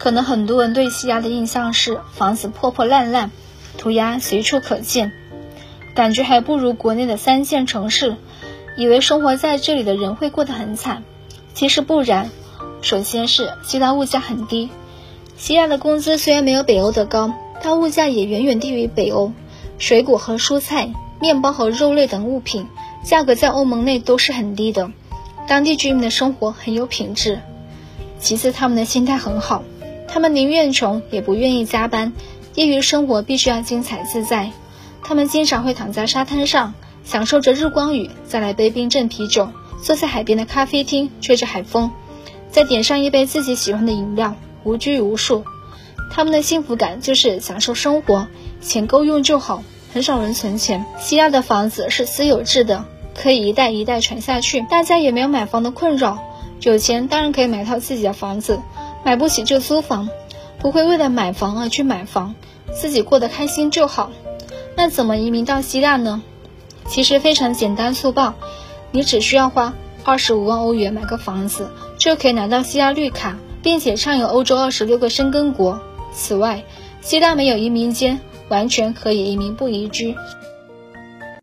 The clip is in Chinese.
可能很多人对西亚的印象是房子破破烂烂，涂鸦随处可见，感觉还不如国内的三线城市，以为生活在这里的人会过得很惨。其实不然，首先是西亚物价很低，西亚的工资虽然没有北欧的高，但物价也远远低于北欧。水果和蔬菜、面包和肉类等物品价格在欧盟内都是很低的，当地居民的生活很有品质。其次，他们的心态很好。他们宁愿穷也不愿意加班，业余生活必须要精彩自在。他们经常会躺在沙滩上，享受着日光浴，再来杯冰镇啤酒，坐在海边的咖啡厅吹着海风，再点上一杯自己喜欢的饮料，无拘无束。他们的幸福感就是享受生活，钱够用就好，很少人存钱。西亚的房子是私有制的，可以一代一代传下去，大家也没有买房的困扰。有钱当然可以买套自己的房子。买不起就租房，不会为了买房而去买房，自己过得开心就好。那怎么移民到希腊呢？其实非常简单粗暴，你只需要花二十五万欧元买个房子，就可以拿到希腊绿卡，并且畅游欧洲二十六个申根国。此外，希腊没有移民监，完全可以移民不移居。